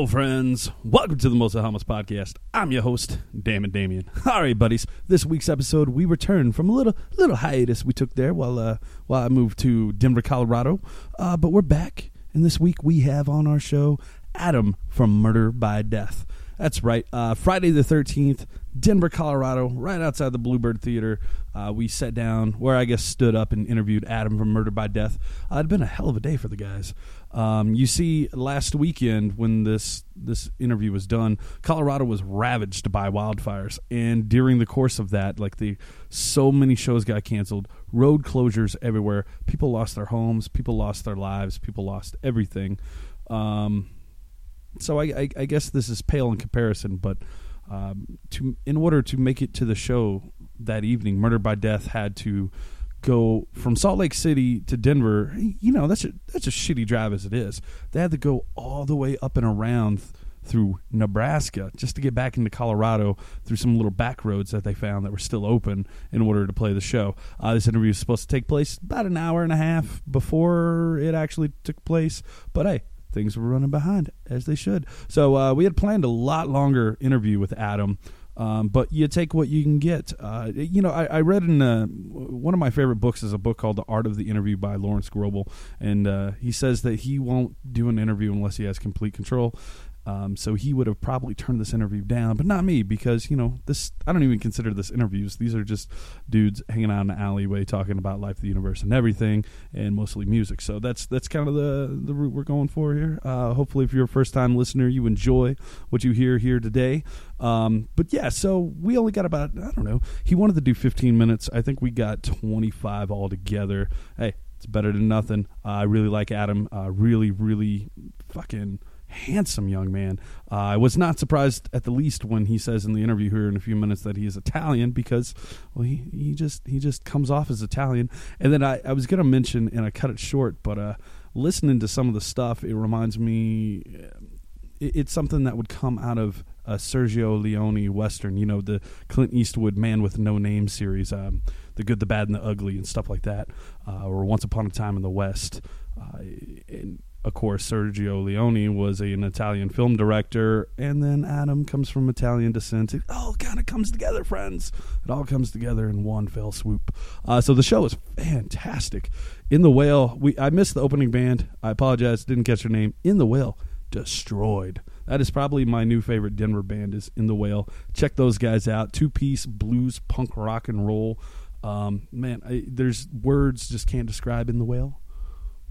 Hello, friends. Welcome to the Mostly Harmless podcast. I'm your host, Damon Damien. All right, buddies. This week's episode, we return from a little little hiatus we took there while uh, while I moved to Denver, Colorado. Uh, but we're back, and this week we have on our show Adam from Murder by Death. That's right. Uh, Friday the 13th, Denver, Colorado, right outside the Bluebird Theater. Uh, we sat down, where I guess stood up and interviewed Adam from Murder by Death. Uh, it'd been a hell of a day for the guys. Um, you see, last weekend when this this interview was done, Colorado was ravaged by wildfires, and during the course of that, like the so many shows got canceled, road closures everywhere. People lost their homes, people lost their lives, people lost everything. Um, so I, I, I guess this is pale in comparison, but um, to in order to make it to the show that evening, Murder by Death had to go from Salt Lake City to Denver. You know that's a that's a shitty drive as it is. They had to go all the way up and around th- through Nebraska just to get back into Colorado through some little back roads that they found that were still open in order to play the show. Uh, this interview was supposed to take place about an hour and a half before it actually took place, but hey, things were running behind as they should. So uh, we had planned a lot longer interview with Adam. Um, but you take what you can get. Uh, you know, I, I read in uh, one of my favorite books is a book called The Art of the Interview by Lawrence Grobel, and uh, he says that he won't do an interview unless he has complete control. Um, so he would have probably turned this interview down, but not me because you know this. I don't even consider this interviews. These are just dudes hanging out in the alleyway talking about life, the universe, and everything, and mostly music. So that's that's kind of the the route we're going for here. Uh, hopefully, if you're a first time listener, you enjoy what you hear here today. Um, but yeah, so we only got about I don't know. He wanted to do 15 minutes. I think we got 25 altogether. Hey, it's better than nothing. Uh, I really like Adam. Uh, really, really fucking handsome young man. Uh, I was not surprised at the least when he says in the interview here in a few minutes that he is Italian because well he, he just he just comes off as Italian. And then I, I was gonna mention and I cut it short, but uh, listening to some of the stuff, it reminds me it, it's something that would come out of a Sergio Leone western, you know, the Clint Eastwood Man with No Name series, um, the good, the bad, and the ugly, and stuff like that, uh, or Once Upon a Time in the West. Uh, and of course, Sergio Leone was an Italian film director, and then Adam comes from Italian descent. It all kind of comes together, friends. It all comes together in one fell swoop. Uh, so the show is fantastic. In the Whale, we I missed the opening band. I apologize, didn't catch her name. In the Whale, destroyed. That is probably my new favorite Denver band. Is In the Whale. Check those guys out. Two piece blues, punk, rock and roll. Um, man, I, there's words just can't describe In the Whale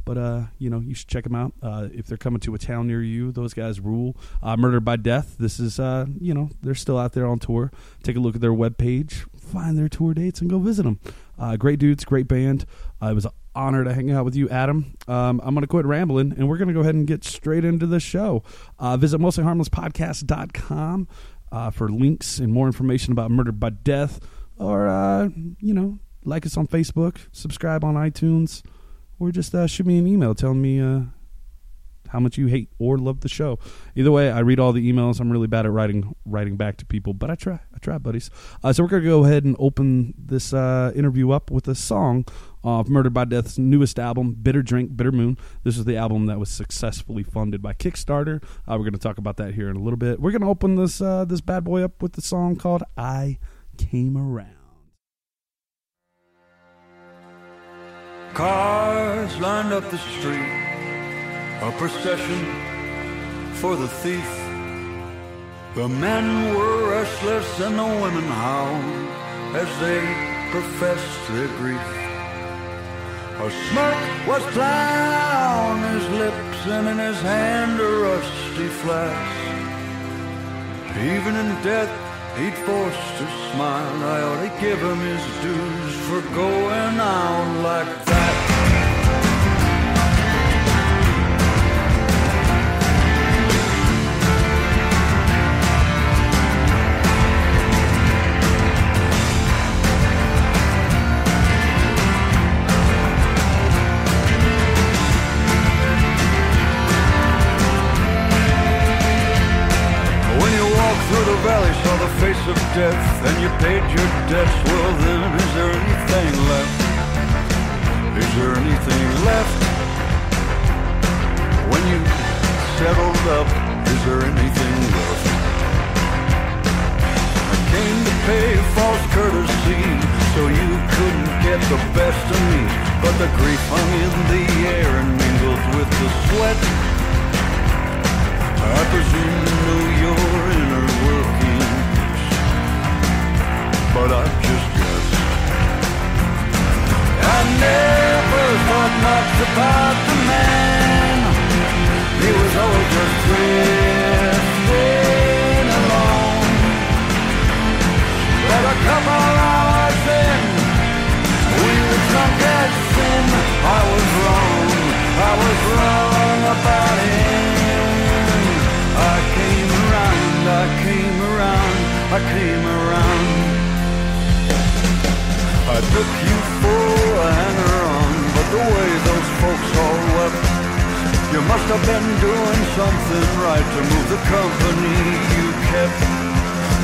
but uh, you know you should check them out uh, if they're coming to a town near you. Those guys rule. Uh, Murder by Death. This is uh, you know they're still out there on tour. Take a look at their webpage, find their tour dates, and go visit them. Uh, great dudes, great band. Uh, it was an honor to hang out with you, Adam. Um, I'm going to quit rambling, and we're going to go ahead and get straight into the show. Uh, visit mostlyharmlesspodcast.com uh, for links and more information about Murder by Death, or uh, you know like us on Facebook, subscribe on iTunes or just uh, shoot me an email telling me uh, how much you hate or love the show. Either way, I read all the emails. I'm really bad at writing writing back to people, but I try. I try, buddies. Uh, so we're gonna go ahead and open this uh, interview up with a song of Murder by Death's newest album, Bitter Drink, Bitter Moon. This is the album that was successfully funded by Kickstarter. Uh, we're gonna talk about that here in a little bit. We're gonna open this uh, this bad boy up with the song called "I Came Around." Cars lined up the street, a procession for the thief. The men were restless and the women howled as they professed their grief. A smirk was on his lips and in his hand a rusty flask. Even in death, he'd forced to smile. I ought to give him his dues for going out like that. Through the valley, saw the face of death, and you paid your debts. Well, then, is there anything left? Is there anything left? When you settled up. Is there anything left? I came to pay false courtesy so you couldn't get the best of me. But the grief hung in the air and mingled with the sweat. I presume you knew your inner but I just guessed. I never thought much about the man. He was always just drifting along. But a couple hours in, we were drunk as sin. I was wrong, I was wrong about him. I came around, I came around, I came around. I took you for a hanger on, but the way those folks all wept, you must have been doing something right to move the company you kept.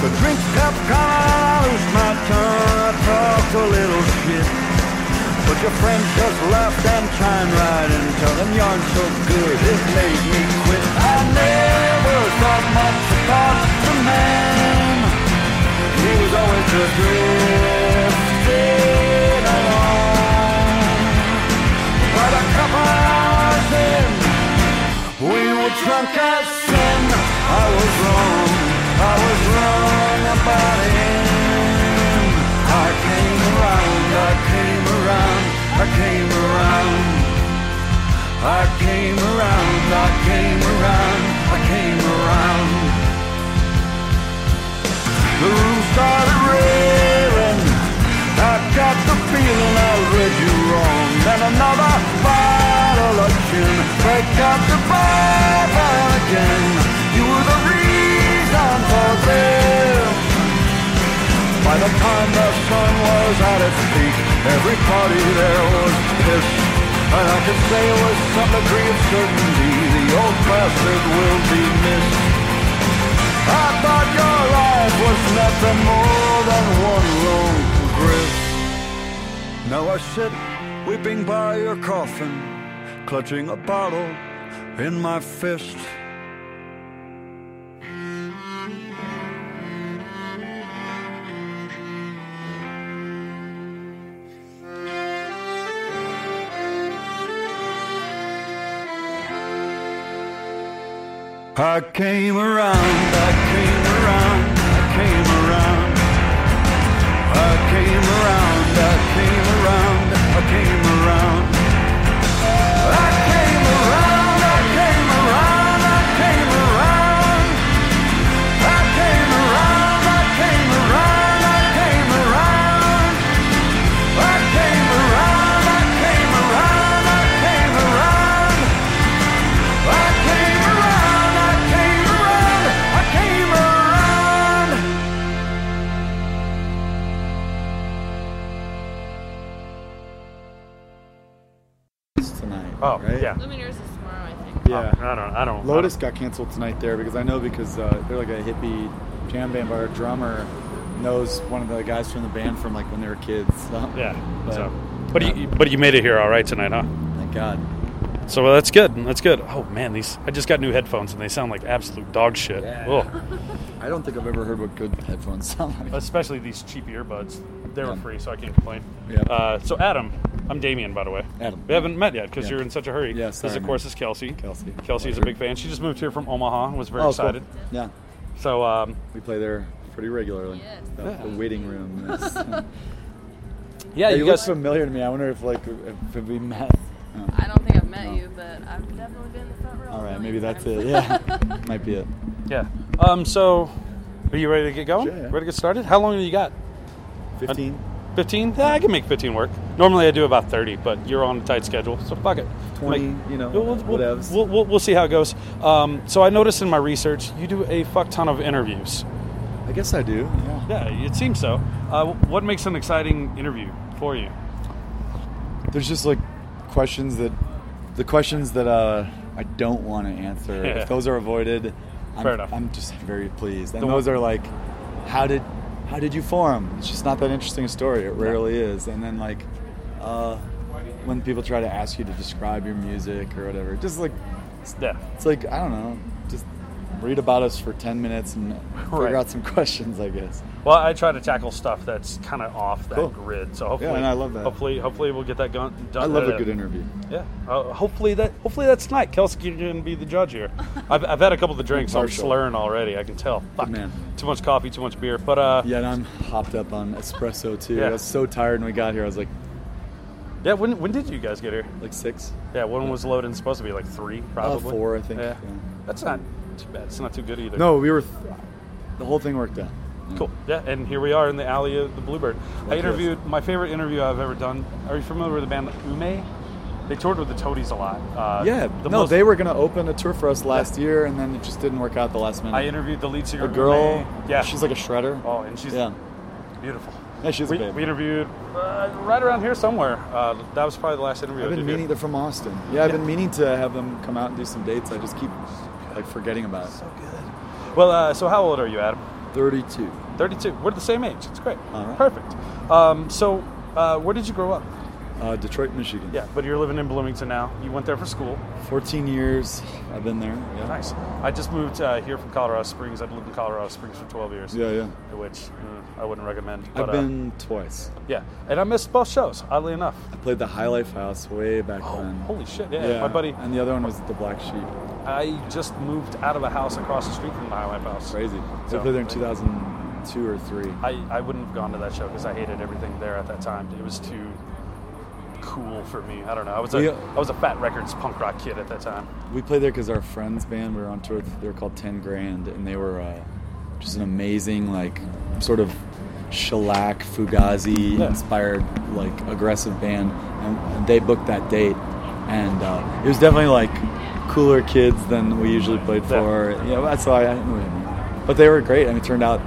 The drinks kept coming, I lose my tongue, I talked a little shit. But your friends just laughed and chimed right in, telling yarns so good it made me quit. I never thought much about the man. He was always just drifting drunk as sin. I was wrong, I was wrong about him. I came around, I came around, I came around. I came around, I came around, I came around. The room started railing. Got the feeling I read you wrong. Then another bottle of. Break up the bottle again. You were the reason for this. By the time the sun was at its peak, every party there was pissed. And I can say with some degree of certainty, the old bastard will be missed. I thought your life was nothing more than one long grist. Now I sit weeping by your coffin, clutching a bottle in my fist. I came around, I came I. Yeah. I don't. I don't. Lotus got canceled tonight there because I know because uh, they're like a hippie jam band, but our drummer knows one of the guys from the band from like when they were kids. So, Yeah. But, so, but you, but you made it here all right tonight, huh? thank God. So that's good. That's good. Oh man, these I just got new headphones and they sound like absolute dog shit. Yeah. I don't think I've ever heard what good headphones sound like. Especially these cheap earbuds. They were free, so I can't complain. Yeah. Uh, so Adam, I'm Damien, by the way. Adam. We haven't met yet because Yeah. you're in such a hurry. Yeah, This, sorry, of man. course, is Kelsey. Kelsey. Kelsey's a big fan. She just moved here from Omaha and was very Oh, cool. excited. Yeah, So um, we play there pretty regularly. Yes. The, Yeah. the waiting room. Is, yeah, yeah, you you look guys. familiar to me. I wonder if like if, if we met. Oh. I don't think I've met No. you, but I've definitely been in the front row. All a right, million maybe that's it. Yeah, might be it. Yeah. Um. So, are you ready to get going? Sure, yeah. Ready to get started? How long do you got? Fifteen. 15? Yeah, I can make 15 work. Normally I do about 30, but you're on a tight schedule, so fuck it. 20, you know, we'll, we'll, we'll, we'll, we'll see how it goes. Um, so I noticed in my research, you do a fuck ton of interviews. I guess I do. Yeah. Yeah, it seems so. Uh, what makes an exciting interview for you? There's just like questions that the questions that uh, I don't want to answer. Yeah. If those are avoided, I'm, Fair enough. I'm just very pleased. And The those one- are like, how did how did you form? It's just not that interesting a story. It rarely is. And then like, uh, when people try to ask you to describe your music or whatever, just like Yeah. It's like I don't know, just read about us for ten minutes and figure Right. out some questions, I guess. Well, I try to tackle stuff that's kind of off that Cool. grid. So hopefully, and I love that. Hopefully, hopefully we'll get that done. I love uh, a good interview. Yeah. Uh, hopefully that. Hopefully that's tonight. Kelsey can be the judge here. I've, I've had a couple of the drinks. I'm slurring already. I can tell. Fuck. man. Too much coffee. Too much beer. But uh, Yeah, and I'm hopped up on espresso too. Yeah. I was so tired when we got here. I was like, yeah. When when did you guys get here? like six, Yeah. When was loading supposed to be? Like three, probably. Uh, four, I think. Yeah. Yeah. That's not too bad. It's not too good either. No, we were. the whole thing worked out. Cool. Yeah, and here we are in the alley of the Bluebird. I Like interviewed my favorite interview I've ever done. Are you familiar with the band Ume? They toured with the Toadies a lot. Uh, Yeah, the no, most- they were gonna open a tour for us last year, and then it just didn't work out the last minute. I interviewed the lead singer. a girl, Ume. Yeah. she's like a shredder. oh, and she's yeah, beautiful. yeah, she's We, a babe. we interviewed uh, right around here somewhere. Uh, that was probably the last interview I've I been meaning. They're from Austin. Yeah, I've Yeah. been meaning to have them come out and do some dates. I just keep like forgetting about it. So good. Well, uh, so how old are you, Adam? Thirty-two. 32. We're the same age. It's great. All right. Perfect. Um, so, uh, where did you grow up? Uh, Detroit, Michigan. Yeah, but you're living in Bloomington now. You went there for school. 14 years. I've been there. Yeah. Nice. I just moved uh, here from Colorado Springs. I've lived in Colorado Springs for 12 years. Yeah, yeah. Which mm, I wouldn't recommend. But, I've uh, been twice. yeah, and I missed both shows. Oddly enough. I played the High Life House way back Oh, when. holy shit! Yeah, my buddy. And the other one was the Black Sheep. I just moved out of a house across the street from the High Life House. Crazy. So- I played there in 2002 or three. I, I wouldn't have gone to that show because I hated everything there at that time. It was too cool for me. I don't know. I was a We- I was a Fat Records punk rock kid at that time. We played there because our friends' band. We were on tour. They were called Ten Grand, and they were uh, just an amazing, like, sort of shellac, fugazi Yeah. inspired, like, aggressive band. And, they booked that date, and uh, it was definitely like cooler kids than we usually played for. Yeah, that's why. I, but they were great, and it turned out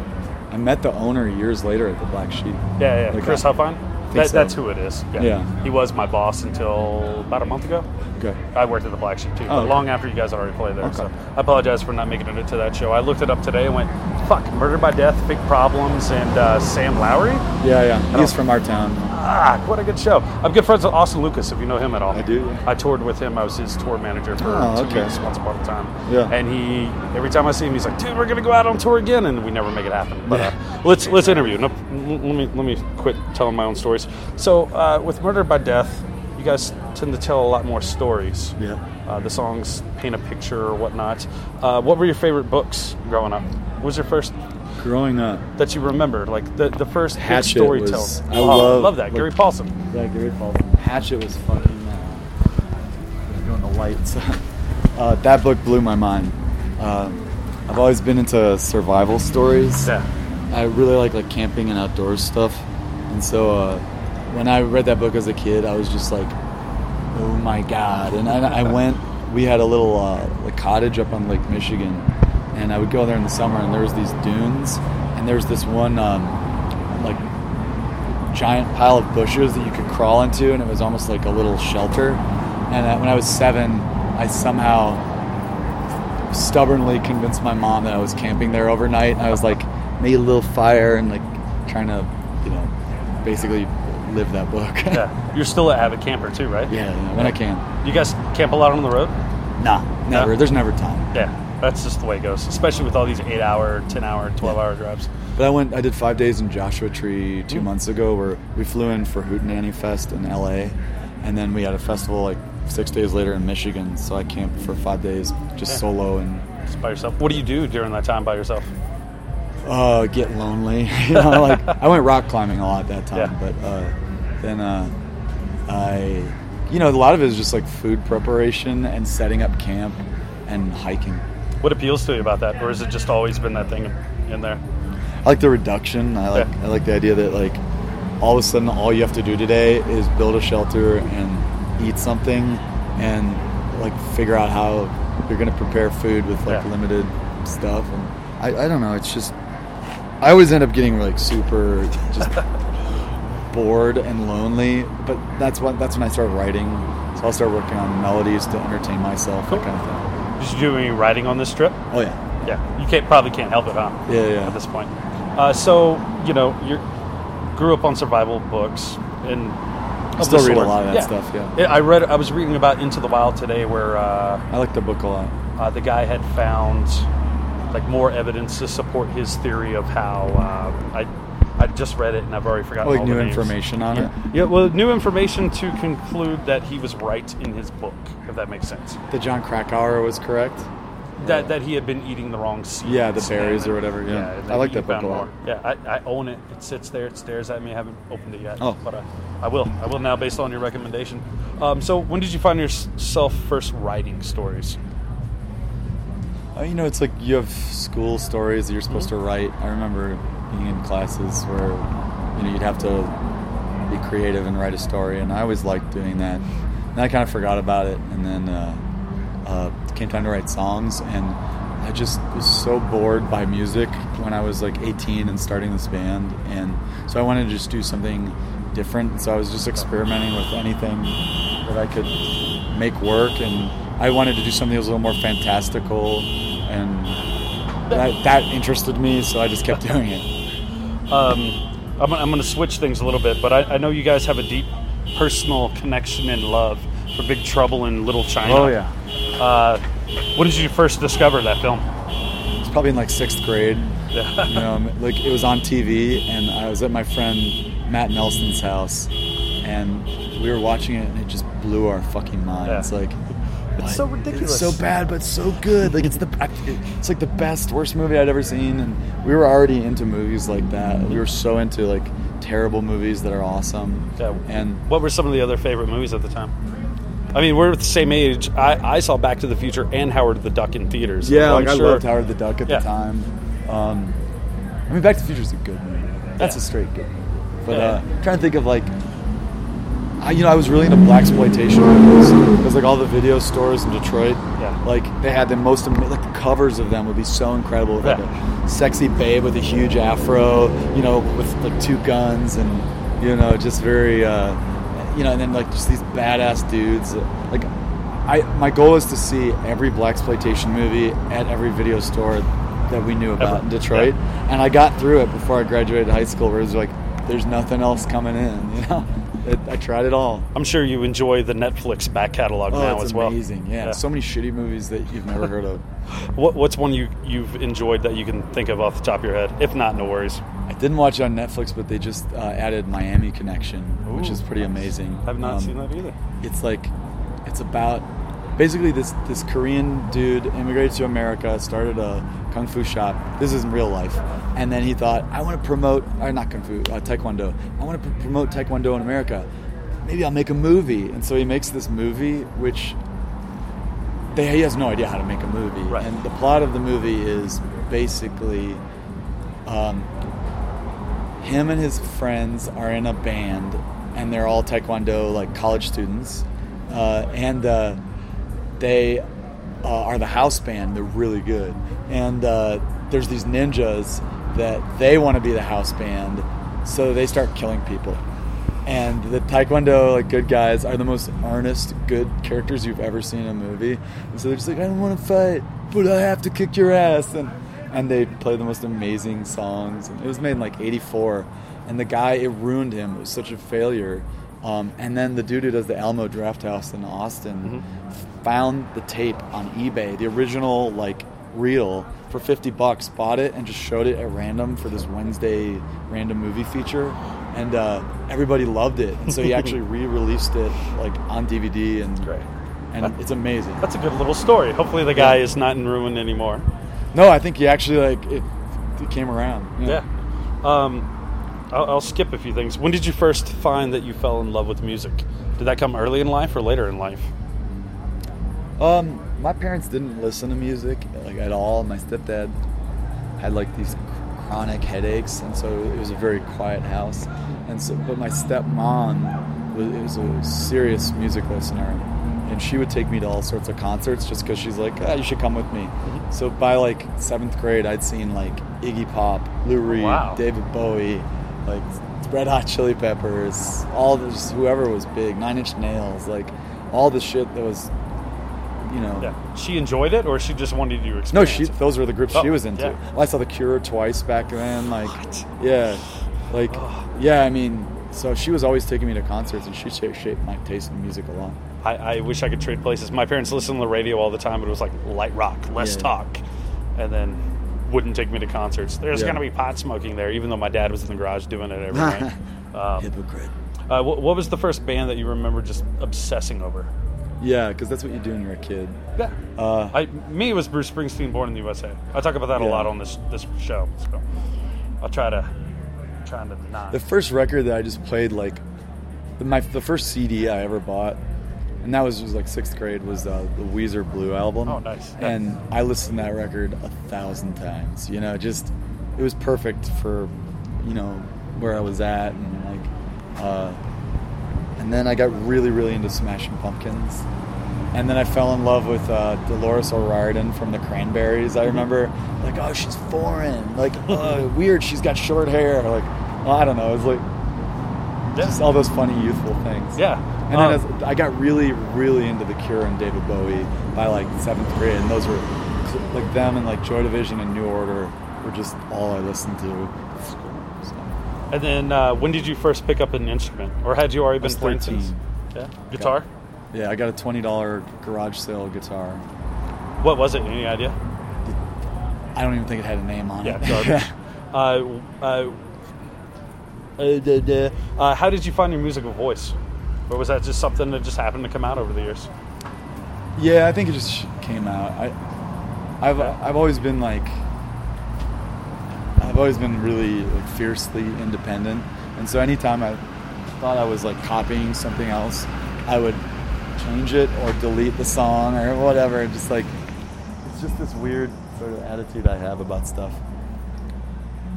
I met the owner years later at the Black Sheep. Yeah, yeah. Like Chris. Huffine. That, so. That's who it is. Yeah. He was my boss until about a month ago. Okay. I worked at the Black Sheep too, Oh, but okay. long after you guys already played there. Okay. So I apologize for not making it to that show. I looked it up today and went, "Fuck, Murder by Death, Big Problems, and uh, Sam Lowry." Yeah, yeah. He's from our town. Ah, what a good show! I'm good friends with Austin Lucas, if you know him at all. I do, yeah. I toured with him. I was his tour manager for Oh, two okay. weeks once upon a time. Yeah. And he, every time I see him, he's like, "Dude, we're gonna go out on tour again," and we never make it happen. But uh, let's let's interview. No, let me let me quit telling my own stories. So uh, with Murder by Death, guys tend to tell a lot more stories. Yeah. Uh, the songs paint a picture or whatnot. Uh, what were your favorite books growing up? What was your first Growing up, that you remember? Like the, the first Hatchet storytelling. was- I oh, love- love that. like- Gary Paulsen. Yeah, Gary Paulsen. Hatchet was fucking. Uh, doing the lights. uh, that book blew my mind. Uh, I've always been into survival stories. Yeah. I really like like camping and outdoors stuff, and so uh, when I read that book as a kid, I was just like, "Oh my god!" And I, I went. We had a little uh, cottage up on Lake Michigan, and I would go there in the summer, and there was these dunes, and there was this one um, like giant pile of bushes that you could crawl into, and it was almost like a little shelter. And uh, when I was seven, I somehow stubbornly convinced my mom that I was camping there overnight. And I was like, made a little fire and like trying to, you know, basically live that book. Yeah. You're still an avid camper too, right? yeah, yeah, when I can. You guys camp a lot on the road? Nah, never. There's never time. Yeah. That's just the way it goes, especially with all these eight hour, 10 hour, 12 hour drives. But I went. I did five days in Joshua Tree two months ago, where we flew in for Hootenanny Fest in L.A., and then we had a festival like six days later in Michigan. So I camped for five days, just Yeah. solo and Just by yourself. What do you do during that time by yourself? uh, get lonely. you know, like I went rock climbing a lot that time, Yeah. but uh, then uh, I, you know, a lot of it is just like food preparation and setting up camp and hiking. What appeals to you about that? Or has it just always been that thing in there? I like the reduction. I like Yeah. I like the idea that like all of a sudden all you have to do today is build a shelter and eat something and like figure out how you're gonna prepare food with like Yeah. limited stuff and I, I don't know it's just I always end up getting like super just bored and lonely but that's what that's when I started writing so I'll start working on melodies to entertain myself Cool. that kind of thing Did you do any writing on this trip? oh yeah Yeah. You can't probably can't help it, huh? Yeah, yeah. At this point. Uh, so, you know, you grew up on survival books and of still read a lot of that stuff, yeah. I read. I was reading about Into the Wild today, where uh, I like the book a lot. uh, the guy had found like more evidence to support his theory of how uh, I. I just read it and I've already forgotten like all new information on yeah. it? Yeah, well, new information to conclude that he was right in his book, if that makes sense. That Jon Krakauer was correct. That that he had been eating the wrong seeds. Yeah, the berries or whatever, yeah. and I like that book a lot. more. Yeah, I, I own it. It sits there. It stares at me. I haven't opened it yet. Oh. but uh, I will. I will now, based on your recommendation. Um, so, when did you find yourself first writing stories? Uh, you know, it's like you have school stories that you're supposed to write. I remember being in classes where you know you'd have to be creative and write a story, and I always liked doing that. And I kind of forgot about it, and then uh, uh, came time to write songs, and I just was so bored by music when I was like 18 and starting this band, and so I wanted to just do something different. So I was just experimenting with anything that I could make work, and I wanted to do something that was a little more fantastical, and that, that interested me. So I just kept doing it. Um, I'm, I'm going to switch things a little bit, but I, I know you guys have a deep personal connection and love for Big Trouble in Little China. Oh yeah, Uh, when did you first discover that film? it's probably in like sixth grade. Yeah. you know, like it was on TV, and I was at my friend Matt Nelson's house, and we were watching it, and it just blew our fucking minds. Yeah. Like, It's so ridiculous. It's so bad, but so good. Like it's the it's like the best, worst movie I'd ever seen, and we were already into movies like that. We were so into like terrible movies that are awesome. Yeah. And What were some of the other favorite movies at the time? I mean, we're the same age. I, I saw Back to the Future and Howard the Duck in theaters. yeah, So I'm like I loved Howard the Duck at Yeah. the time. Um, I mean, Back to the Future is a good movie. That's Yeah. a straight good movie. But Yeah. uh, I'm trying to think of like, I, you know, I was really into blaxploitation movies because like all the video stores in Detroit, Yeah. like they had the most like the covers of them would be so incredible. Like Yeah. a sexy babe with a huge afro, you know, with like two guns and you know, just very, uh, you know, and then like just these badass dudes. Like, I my goal is to see every blaxploitation movie at every video store that we knew about Ever. in Detroit, and I got through it before I graduated high school. Where it was like, there's nothing else coming in, you know. It, I tried it all. I'm sure you enjoy the Netflix back catalog Oh, now as well. amazing! Yeah. so many shitty movies that you've never heard of. What, what's one you you've enjoyed that you can think of off the top of your head? If not, no worries. I didn't watch it on Netflix, but they just uh, added Miami Connection, which is pretty nice. amazing. I've not Um, seen that either. it's like it's about basically this this Korean dude immigrated to America, started a kung fu shop. This is in real life, and then he thought, I want to promote, or not kung fu, uh, taekwondo. I want to pr- promote taekwondo in America. Maybe I'll make a movie, and so he makes this movie, which they, he has no idea how to make a movie. Right. And the plot of the movie is basically. Um, him and his friends are in a band and they're all taekwondo like college students uh, and uh, they uh, are the house band. They're really good. And uh, there's these ninjas that they want to be the house band so they start killing people. And the taekwondo like good guys are the most earnest good characters you've ever seen in a movie. And so they're just like i don't want to fight but i have to kick your ass. And and they play the most amazing songs. And it was made in like 84 and the guy it ruined him. It was such a failure um, and then the dude who does the Alamo Drafthouse in Austin found the tape on eBay, the original like reel for 50 bucks, bought it and just showed it at random for this Wednesday random movie feature. And uh, everybody loved it. And so he actually re-released it like on DVD and Great. and it's amazing. That's a good little story. Hopefully, the guy is not in ruin anymore. No, I think he actually like it, it came around. Yeah. Um, I'll, I'll skip a few things. When did you first find that you fell in love with music? Did that come early in life or later in life? Um, my parents didn't listen to music like at all. My stepdad had like these chronic headaches, and so it was a very quiet house. And so, but my stepmom was, was a serious music listener, and she would take me to all sorts of concerts just because she's like, ah, you should come with me. So by like seventh grade, I'd seen like Iggy Pop, Lou Reed, Wow. David Bowie, like Red Hot Chili Peppers, all this whoever was big, Nine Inch Nails, like all the shit that was, you know. Yeah. She enjoyed it, or she just wanted you to No, she. it? Those were the groups she Oh, was into. yeah. Well, I saw The Cure twice back then. Like, What? yeah, like, Oh. yeah. I mean, so she was always taking me to concerts, and she shaped my taste in music a lot. I, I wish I could trade places. My parents listened to the radio all the time, but it was like light rock, less Yeah. talk, and then wouldn't take me to concerts. There's Yeah. gonna be pot smoking there, even though my dad was in the garage doing it every night. Um, Hypocrite. uh, what, what was the first band that you remember just obsessing over? Yeah, because that's what you do when you're a kid. Yeah. Uh, I, me, was Bruce Springsteen, Born in the USA. I talk about that a lot on this this show. So I'll try to try to not. the first record that I just played, like, the, my the first CD I ever bought, and that was, was like sixth grade, was uh, the Weezer Blue album. Oh, nice. And I listened to that record a thousand times. You know, just it was perfect for, you know, where I was at, and like, uh, and then I got really, really into Smashing Pumpkins. And then I fell in love with uh, Dolores O'Riordan from the Cranberries. I remember, like, oh, she's foreign. Like, uh, weird. She's got short hair. Like, well, I don't know. It was like just all those funny youthful things. Yeah. And then Um, as, I got really, really into The Cure and David Bowie by like seventh grade, and those were like them and like Joy Division and New Order were just all I listened to. So, and then uh, when did you first pick up an instrument, or had you already been playing 13. since? Yeah. Guitar. yeah, I got a twenty dollar garage sale guitar. What was it? Any idea? I don't even think it had a name on Yeah, it. garbage. uh, uh, uh, uh, how did you find your musical voice? Or was that just something that just happened to come out over the years? Yeah, I think it just came out. I, I've I've always been like, I've always been really like, fiercely independent, and so anytime I thought I was like copying something else, I would change it or delete the song or whatever. Just like, it's just this weird sort of attitude I have about stuff.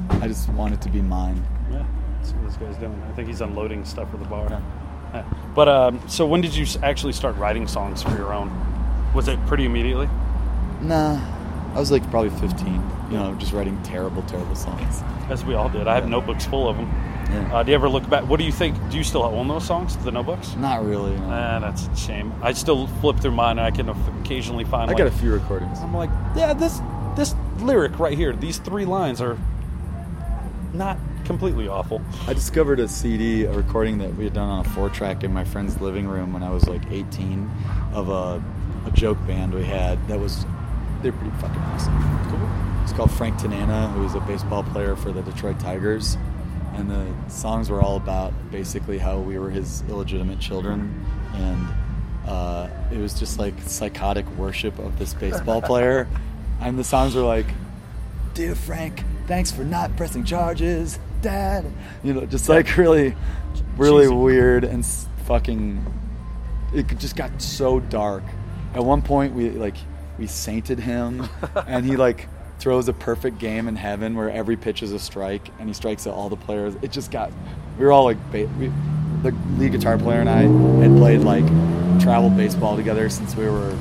I just want it to be mine. Yeah, that's what this guy's doing. I think he's unloading stuff for the bar. Yeah. Yeah. But um, so when did you actually start writing songs for your own? Was it pretty immediately? Nah, I was like probably 15. You know, just writing terrible, terrible songs. As we all did. I have notebooks full of them. Yeah. Uh, do you ever look back? What do you think? Do you still own those songs, the notebooks? Not really. no. Ah, that's a shame. I still flip through mine, and I can occasionally find. I like, got a few recordings. I'm like, yeah, this this lyric right here, these three lines are not completely awful. I discovered a CD, a recording that we had done on a four track in my friend's living room when I was like 18 of a, a joke band we had that was, they're pretty fucking awesome. Cool. It's called Frank Tanana, who was a baseball player for the Detroit Tigers. And the songs were all about basically how we were his illegitimate children. And uh, it was just like psychotic worship of this baseball player. And the songs were like, Dear Frank, thanks for not pressing charges, Dad. You know, just like really, really Cheesy. weird and fucking. It just got so dark. At one point, we like we sainted him, and he like throws a perfect game in heaven where every pitch is a strike, and he strikes at all the players. It just got. We were all like, ba- we, the lead guitar player and I had played like travel baseball together since we were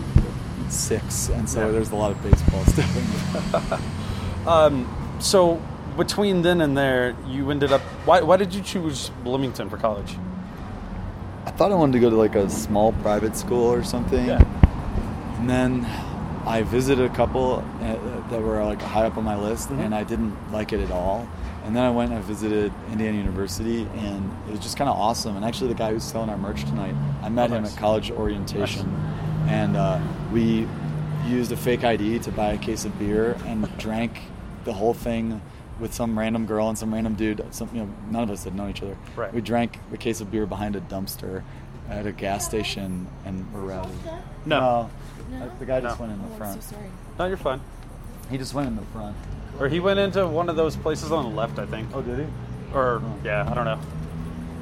six, and so Yeah. there's a lot of baseball stuff. Um, so between then and there, you ended up. Why, why did you choose Bloomington for college? I thought I wanted to go to like a small private school or something. Yeah. And then I visited a couple uh, that were like high up on my list, Mhm. and I didn't like it at all. And then I went and I visited Indiana University, and it was just kind of awesome. And actually, the guy who's selling our merch tonight, I met Oh, him nice. at college orientation, and uh, we used a fake ID to buy a case of beer and drank the whole thing with some random girl and some random dude. Some, you know, none of us had known each other. Right. We drank a case of beer behind a dumpster at a gas station, and were routed. No. No, the guy just No. went in the Oh, I'm front. so sorry. No, you're fine. He just went in the front. Or he went into one of those places on the left, I think. Oh, did he? Or yeah, I don't know.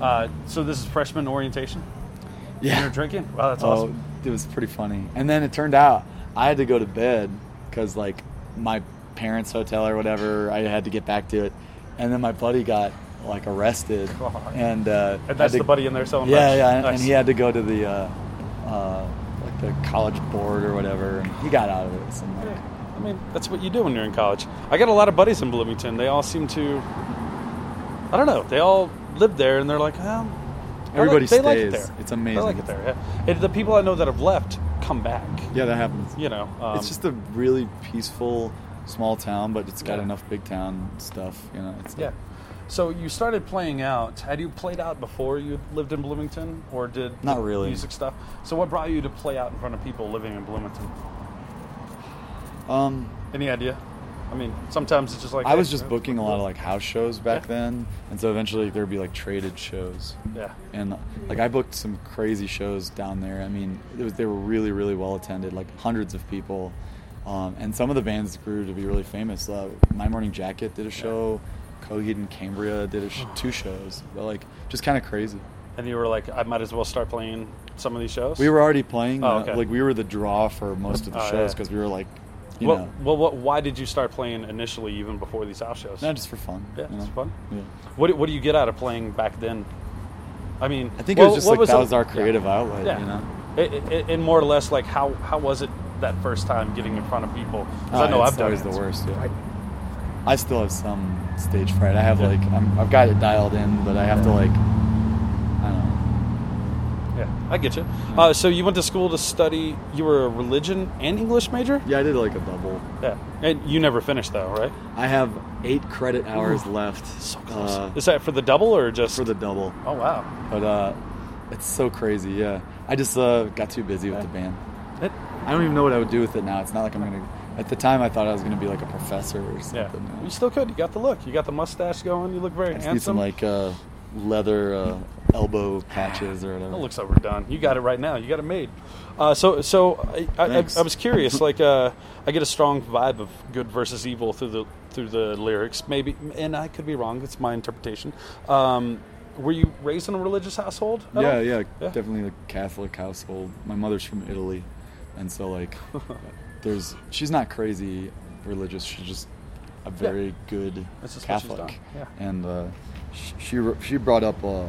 Uh, so this is freshman orientation. Yeah. You're drinking. Wow, that's oh, awesome. it was pretty funny. And then it turned out I had to go to bed because like my parents' hotel or whatever, I had to get back to it. And then my buddy got like arrested, God. and uh, And that's to- the buddy in there selling. Yeah, merch. yeah, and, Nice. and he had to go to the uh, uh, like the college board or whatever. And he got out of it. So like, Yeah. I mean, that's what you do when you're in college. I got a lot of buddies in Bloomington. They all seem to. I don't know. They all live there, and they're like, well, like- Everybody they like it stays. there. It's They amazing. like it there. Yeah. And the people I know that have left come back. yeah, that happens. You know, um, it's just a really peaceful small town, but it's got Yeah. enough big town stuff. You know, it's yeah. So you started playing out. Had you played out before you lived in Bloomington, or did Not really. music stuff? So what brought you to play out in front of people living in Bloomington? Um, Any idea? I mean, sometimes it's just like I was hey, just yeah, booking a lot of like house shows back Yeah. then, and so eventually there'd be like traded shows. Yeah. and like I booked some crazy shows down there. I mean, it was they were really really well attended, like hundreds of people, um, and some of the bands grew to be really famous. Uh, My Morning Jacket did a show, Coheed and Cambria did a sh- two shows, but like just kind of crazy. And you were like, I might as well start playing some of these shows. We were already playing, Oh, uh, okay. like we were the draw for most of the Oh, shows yeah. because we were like, you well, know, well, what, why did you start playing initially, even before these house shows? not just for fun. yeah, you it's fun. Yeah. What, do- what do you get out of playing back then? I mean, I think well, it was just what like that was our creative outlet, Yeah. you know. It, it, and more or less, like how how was it that first time getting in front of people? 'Cause I Oh, know it's I've done always it. the worst. Yeah. I still have some stage fright. I have like I'm, I've got it dialed in, but I have to like I don't know. Yeah, I get you. Uh, so you went to school to study. You were a religion and English major. Yeah, I did like a double. Yeah, and you never finished though, right? I have eight credit hours left. So close. uh, Is that for the double or just for the double, Oh wow. but uh, it's so crazy. Yeah, I just uh, got too busy with the band. It, I don't even know what I would do with it now. It's not like I'm gonna. At the time, I thought I was gonna be like a professor or something. yeah, you still could. You got the look. You got the mustache going. You look very I just need some like uh, leather uh, elbow patches or whatever. It looks overdone. You got it right now. You got it made. Uh, so, so I, I, I, I was curious. Like, uh, I get a strong vibe of good versus evil through the through the lyrics. Maybe, and I could be wrong. It's my interpretation. Um, were you raised in a religious household? Yeah, yeah, Yeah. definitely a Catholic household. My mother's from Italy, and so like, there's she's not crazy religious. She's just a very good what she's Catholic, yeah. and uh, she she brought up a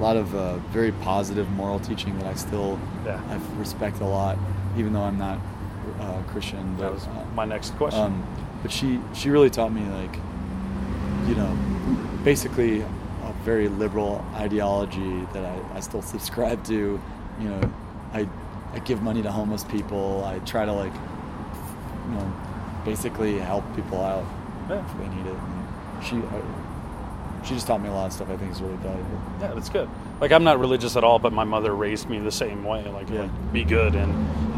lot of uh, very positive moral teaching that I still Yeah. I respect a lot, even though I'm not uh, Christian. That was uh, my next question. um, but she she really taught me like, you know, basically a very liberal ideology that I, I still subscribe to. You know, I I give money to homeless people. I try to like, you know, basically help people out Yeah. if they need it. And she uh, she just taught me a lot of stuff I think is really valuable. Yeah, that's good. Like I'm not religious at all, but my mother raised me the same way. Like, Yeah. like, be good, and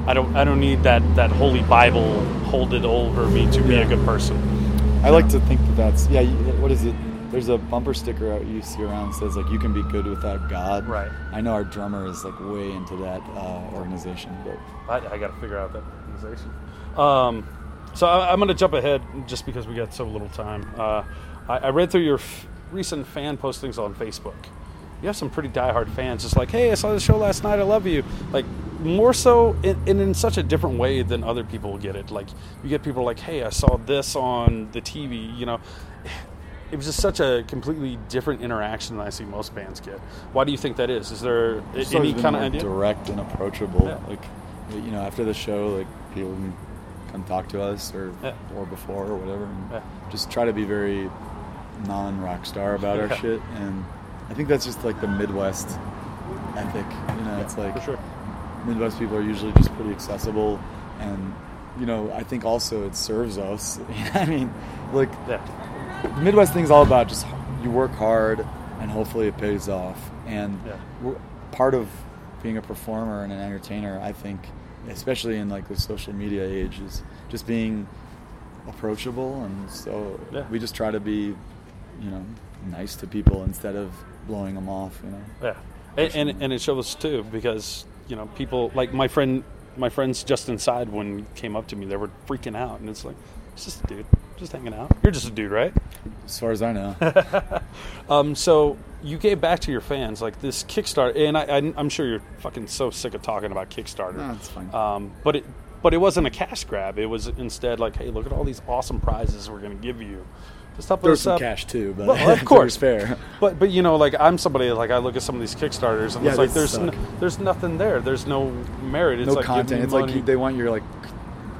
I don't I don't need that that holy Bible hold it over me to be a good person. I like to think that that's yeah. What is it? There's a bumper sticker out you see around that says like you can be good without God. Right. I know our drummer is like way into that uh, organization, but I, I got to figure out that organization. Um, so I, I'm going to jump ahead just because we got so little time. Uh, I, I read through your f- recent fan postings on Facebook. You have some pretty diehard fans, just like, "Hey, I saw the show last night. I love you." Like more so, in, in, in such a different way than other people get it. Like you get people like, "Hey, I saw this on the TV." You know, it was just such a completely different interaction than I see most bands get. Why do you think that is? Is there It's any kind of idea? direct and approachable. Yeah. Like you know, after the show, like people can come talk to us or Yeah. or before or whatever, and Yeah. just try to be very non rock star about our shit. And I think that's just like the Midwest ethic. You know, it's like sure. Midwest people are usually just pretty accessible, and you know, I think also it serves us. I mean, like. The Midwest thing is all about just you work hard and hopefully it pays off. And Yeah. part of being a performer and an entertainer, I think, especially in like the social media age, is just being approachable. And so Yeah. we just try to be, you know, nice to people instead of blowing them off. You know. Yeah, and, and and it shows too because you know people like my friend, my friends just inside when came up to me, they were freaking out, and it's like, it's just a dude, just hanging out. You're just a dude, right? As far as I know. Um, so you gave back to your fans like this Kickstarter, and I, I, I'm sure you're fucking so sick of talking about Kickstarter. No, it's fine. Um, but it but it wasn't a cash grab. It was instead like, hey, look at all these awesome prizes we're going to give you. Just help There's some up. cash too, but Well, of course. fair. But but you know, like I'm somebody like I look at some of these Kickstarters and Yeah, it's like there's n- there's nothing there. There's no merit. It's no like content. It's money. like you, they want your like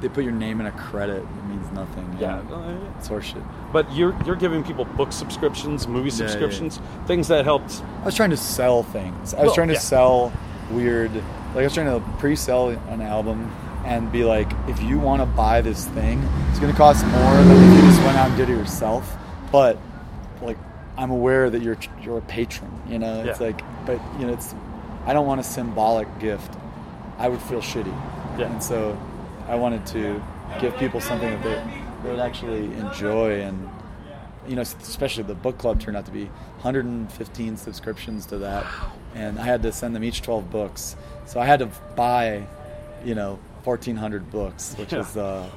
they put your name in a credit. It means nothing. yeah. uh, it's horseshit. But you're you're giving people book subscriptions, movie Yeah, yeah, yeah. subscriptions, things that helped. I was trying to sell things. I was Well, trying to yeah. sell weird. Like I was trying to pre-sell an album and be like, if you want to buy this thing, it's going to cost more than if you just went out and did it yourself. But like, I'm aware that you're you're a patron. You know, it's Yeah. like, but you know, it's I don't want a symbolic gift. I would feel shitty. Yeah. And so I wanted to give people something that they, they would actually enjoy and you know, especially the book club turned out to be 115 subscriptions to that, and I had to send them each 12 books. So I had to buy, you know, 1,400 books, which Yeah. is uh,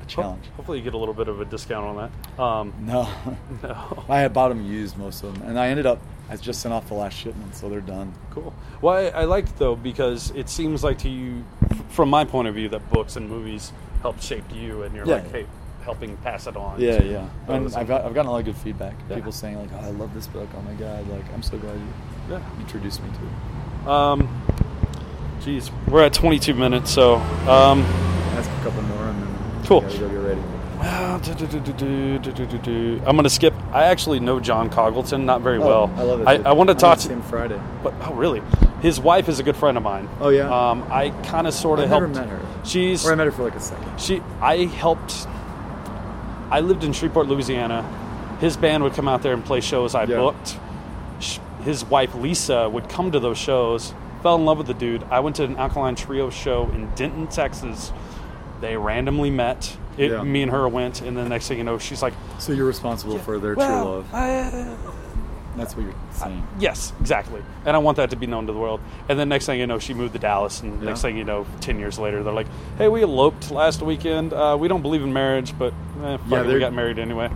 a challenge. Hopefully, you get a little bit of a discount on that. Um, No, no. I had bought them used most of them, and I ended up I just sent off the last shipment, so they're done. Cool. Well, I, I like though because it seems like to you, from my point of view, that books and movies help shape you, and you're yeah. like, hey, helping pass it on. Yeah, yeah. And I've, got, I've gotten a lot of good feedback. Yeah. People saying like, oh, I love this book. Oh my god, like I'm so glad you yeah. introduced me to it. Um, geez, we're at 22 minutes, so um, ask a couple more and then cool. Go get ready. Do, do, do, I'm gonna skip. I actually know John Congleton not very oh, well. I love it. I, I want to talk to him Friday. But oh, really? His wife is a good friend of mine. Oh, yeah? Um, I kind of sort of I've never helped. met her. She's Or I met her for like a second. she. I helped. I lived in Shreveport, Louisiana. His band would come out there and play shows I Yeah. booked. His wife Lisa would come to those shows. Fell in love with the dude. I went to an Alkaline Trio show in Denton, Texas. They randomly met. It, Yeah. Me and her went, and then next thing you know, she's like, So you're responsible for their well, true love. I- That's what you're saying. Yes, exactly. And I want that to be known to the world. And then next thing you know, she moved to Dallas. And next thing you know, 10 years later, they're like, hey, we eloped last weekend. Uh, we don't believe in marriage, but eh, Yeah, it, we got married anyway.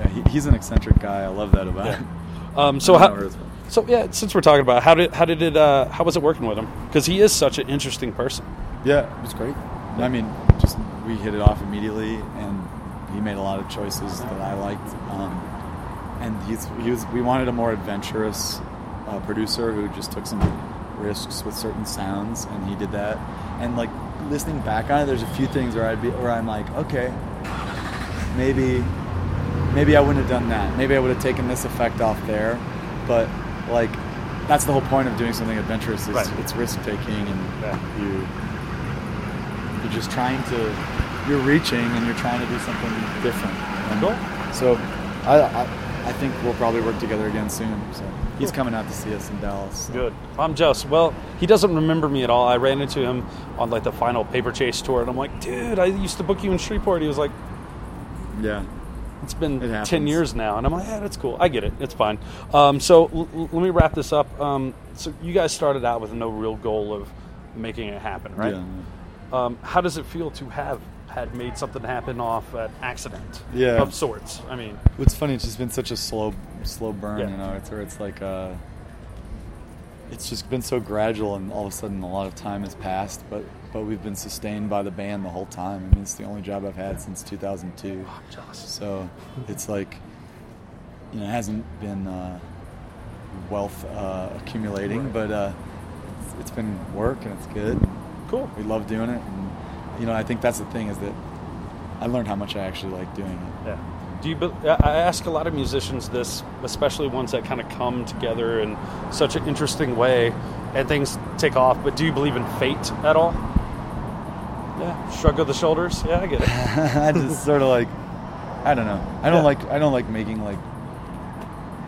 Yeah, he, he's an eccentric guy. I love that about Yeah. him. Um, so how, know her as well. so yeah, since we're talking about it, how did how did it uh, how was it working with him? Because he is such an interesting person. Yeah, it was great. I mean, just we hit it off immediately, and he made a lot of choices that I liked. Um, and he's he was we wanted a more adventurous uh, producer who just took some risks with certain sounds, and he did that. And like listening back on it, there's a few things where I'd be where I'm like, okay, maybe maybe I wouldn't have done that. Maybe I would have taken this effect off there, but like. That's the whole point of doing something adventurous. Is Right. it's risk taking, and Yeah. you you're just trying to you're reaching and you're trying to do something different and Cool. so I, I i think we'll probably work together again soon so he's coming out to see us in dallas so. Good. I'm jealous. Well, he doesn't remember me at all. I ran into him on like the final paper chase tour, and I'm like, dude, I used to book you in Shreveport. He was like, yeah It's been It 10 years now. And I'm like, yeah, that's cool. I get it. It's fine. Um, so l- l- let me wrap this up. Um, so you guys started out with no real goal of making it happen, right? yeah Um, how does it feel to have had made something happen off an accident Yeah. of sorts? I mean, what's funny it's just been such a slow slow burn Yeah. you know it's where it's like uh it's just been so gradual and all of a sudden a lot of time has passed but but we've been sustained by the band the whole time i mean it's the only job i've had since 2002 I'm. So it's like, you know, it hasn't been uh, wealth uh, accumulating, but uh, it's, it's been work and it's good. Cool. We love doing it, you know, I think that's the thing is that I learned how much I actually like doing it. Yeah. Do you? be- I ask a lot of musicians this, especially ones that kind of come together in such an interesting way, and things take off. But do you believe in fate at all? Yeah. Shrug of the shoulders. Yeah, I get it. I just sort of like, I don't know. I don't Yeah. like I don't like making like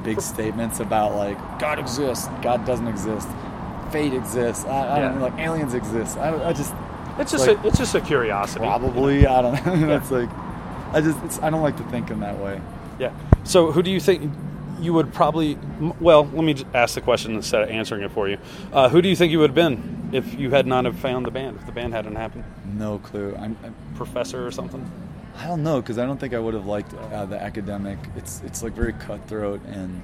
big statements about like God exists, God doesn't exist, fate exists. I, I don't Yeah. know, like aliens exist. I, I just It's just like- a, it's just a curiosity. Probably, I don't know. That's like, I just, it's, I don't like to think in that way. Yeah. So who do you think you would probably? Well, let me just ask the question instead of answering it for you. Uh, who do you think you would have been if you had not have found the band? If the band hadn't happened, No clue. I'm, I'm professor or something? I don't know because I don't think I would have liked uh, the academic. It's, it's like very cutthroat, and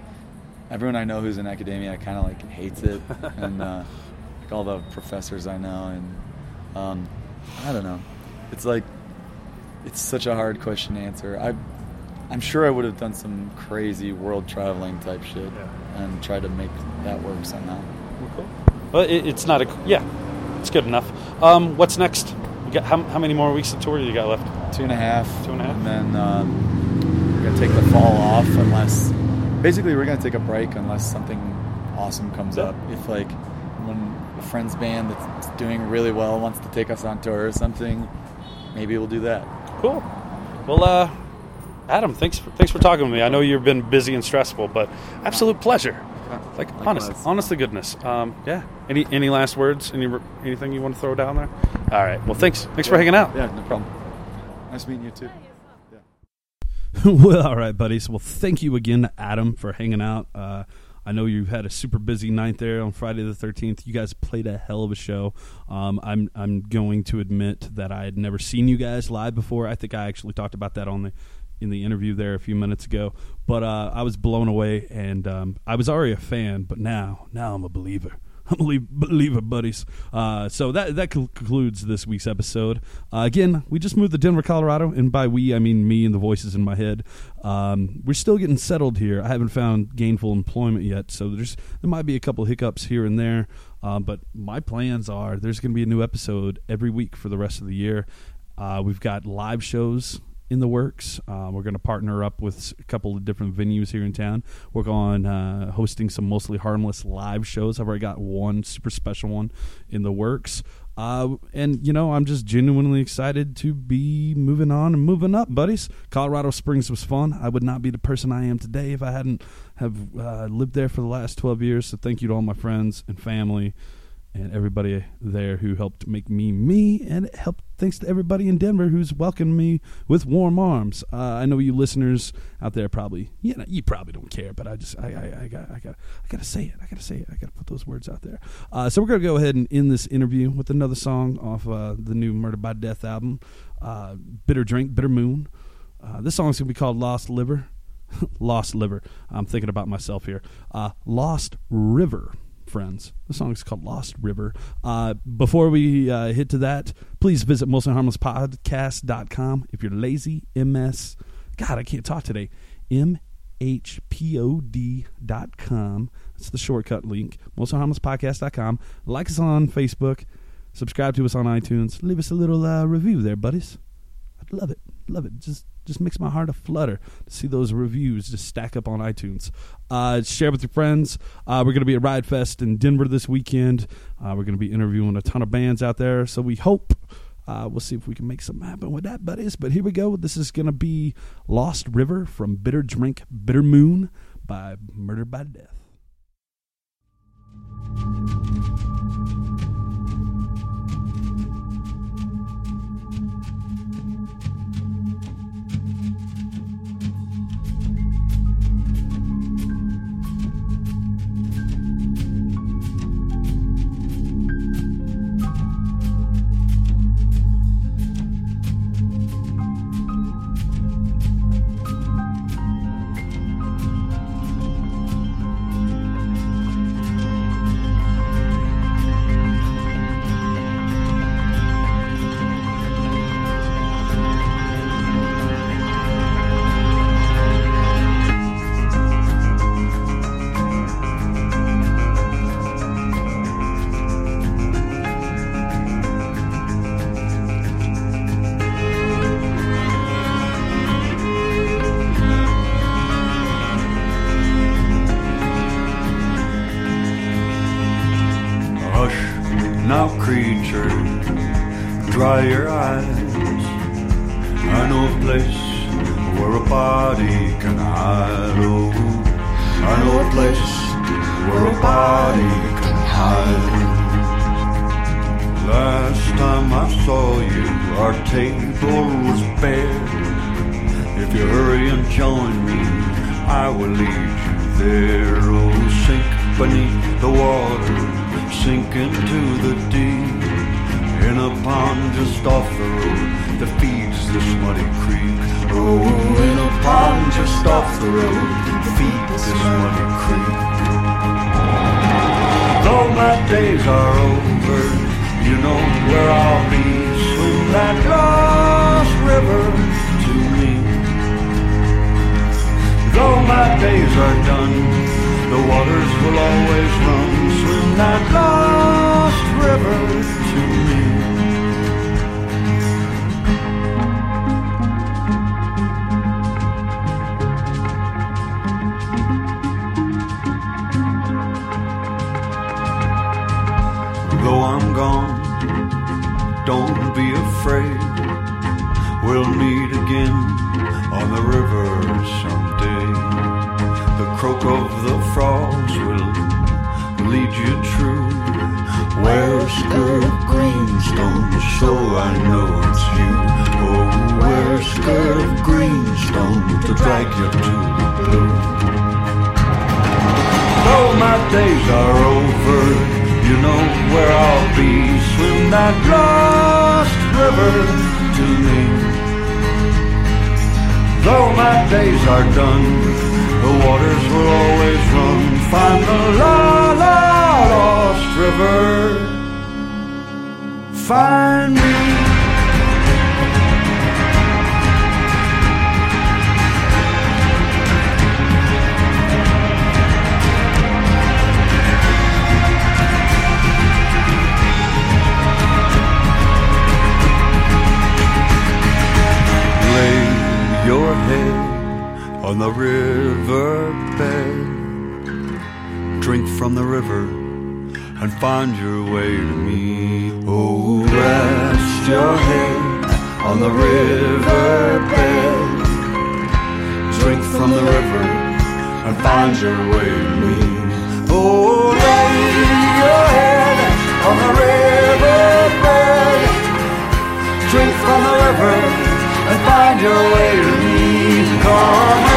everyone I know who's in academia kind of like hates it, and uh, like all the professors I know, and um, I don't know. It's like, it's such a hard question to answer. I, I'm sure I would have done some crazy world traveling type shit, Yeah. and tried to make that work somehow. Well, cool. Well, it, it's not a yeah, it's good enough. Um, what's next? You got how, how many more weeks of tour do you got left? two and a half. Two and a half? And then um, we're gonna take the fall off unless, basically, we're gonna take a break unless something awesome comes Yeah. up. If like when a friend's band that's doing really well wants to take us on tour or something, maybe we'll do that. Cool. Well, uh, Adam, thanks for, thanks for talking with me. I know you've been busy and stressful, but absolute pleasure. Like honest, Likewise. honest to goodness. Um, yeah. Any any last words? Any anything you want to throw down there? All right. Well, thanks. Thanks for hanging out. Yeah, no problem. Nice meeting you too. Yeah. well, all right, buddies. Well, thank you again to Adam for hanging out. Uh, I know you had a super busy night there on Friday the thirteenth. You guys played a hell of a show. Um, I'm I'm going to admit that I had never seen you guys live before. I think I actually talked about that on the in the interview there a few minutes ago. But uh, I was blown away, and um, I was already a fan, but now now I'm a believer. Believer, buddies. Uh, so that that concludes this week's episode. Uh, again, we just moved to Denver, Colorado, and by we I mean me and the voices in my head. Um, we're still getting settled here. I haven't found gainful employment yet, so there's there might be a couple hiccups here and there. Um, but my plans are there's going to be a new episode every week for the rest of the year. Uh, we've got live shows in the works. Uh, we're going to partner up with a couple of different venues here in town. Work on uh, hosting some mostly harmless live shows. I've already got one super special one in the works. Uh, and you know, I'm just genuinely excited to be moving on and moving up, buddies. Colorado Springs was fun. I would not be the person I am today if I hadn't have uh, lived there for the last 12 years. So thank you to all my friends and family and everybody there who helped make me me, and helped thanks to everybody in Denver who's welcomed me with warm arms. Uh, I know you listeners out there probably, you know, you probably don't care, but I just, I, I, I got, I got, I got to say it. I got to say it. I got to put those words out there. Uh, so we're gonna go ahead and end this interview with another song off uh, the new Murder by Death album, uh, "Bitter Drink, Bitter Moon." Uh, this song's gonna be called "Lost Liver." Lost Liver. I'm thinking about myself here. Uh, Lost River friends. The song is called Lost River. Uh, before we uh, hit to that, please visit mostlyharmlesspodcast.com. If you're lazy, MS, God, I can't talk today. MHPOD.com. That's the shortcut link. Mostlyharmlesspodcast.com. Like us on Facebook. Subscribe to us on iTunes. Leave us a little uh, review there, buddies. I'd love it. Love it. Just just makes my heart a flutter to see those reviews just stack up on iTunes. Uh, share with your friends. Uh, we're going to be at Riot Fest in Denver this weekend. Uh, we're going to be interviewing a ton of bands out there. So we hope uh, we'll see if we can make something happen with that, buddies. But here we go. This is going to be Lost River from Bitter Drink, Bitter Moon by Murder by Death. Where I'll be. Swim that lost river to me. Though my days are done, the waters will always run. Swim that lost river be afraid. We'll meet again on the river someday. The croak of the frogs will lead you true. Wear a skirt of greenstone so I know it's you. Oh, wear a skirt of greenstone to drag you to the blue. Though my days are over, you know where I'll be. Swim that lost river to me. Though my days are done, the waters will always run. Find the la la lost river. Find me. From the river and find your way to me. Oh, rest your head on the river bed. Drink from the river and find your way to me. Oh, lay your head on the river bed. Drink from the river and find your way to me. Come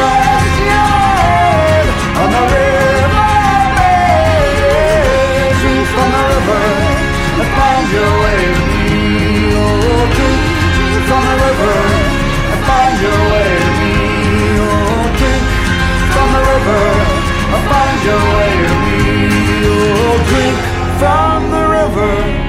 dance on the river and find your way to me. Oh, drink from the river and find your way to me. Oh, drink from the river.